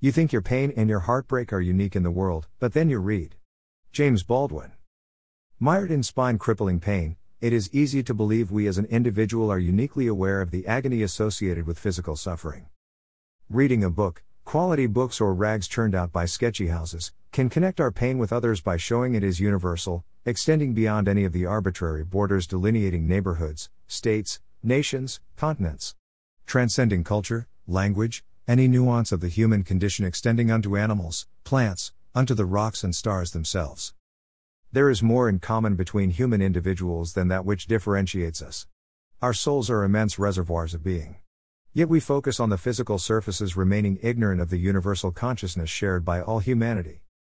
You think your pain and your heartbreak are unique in the world, but then you read. James Baldwin. Mired in spine crippling pain, it is easy to believe we as an individual are uniquely aware of the agony associated with physical suffering. Reading a book, quality books or rags churned out by sketchy houses, can connect our pain with others by showing it is universal, extending beyond any of the arbitrary borders delineating neighborhoods, states, nations, continents. Transcending culture, language, any nuance of the human condition extending unto animals, plants, unto the rocks and stars themselves. There is more in common between human individuals than that which differentiates us. Our souls are immense reservoirs of being. Yet we focus on the physical surfaces, remaining ignorant of the universal consciousness shared by all humanity.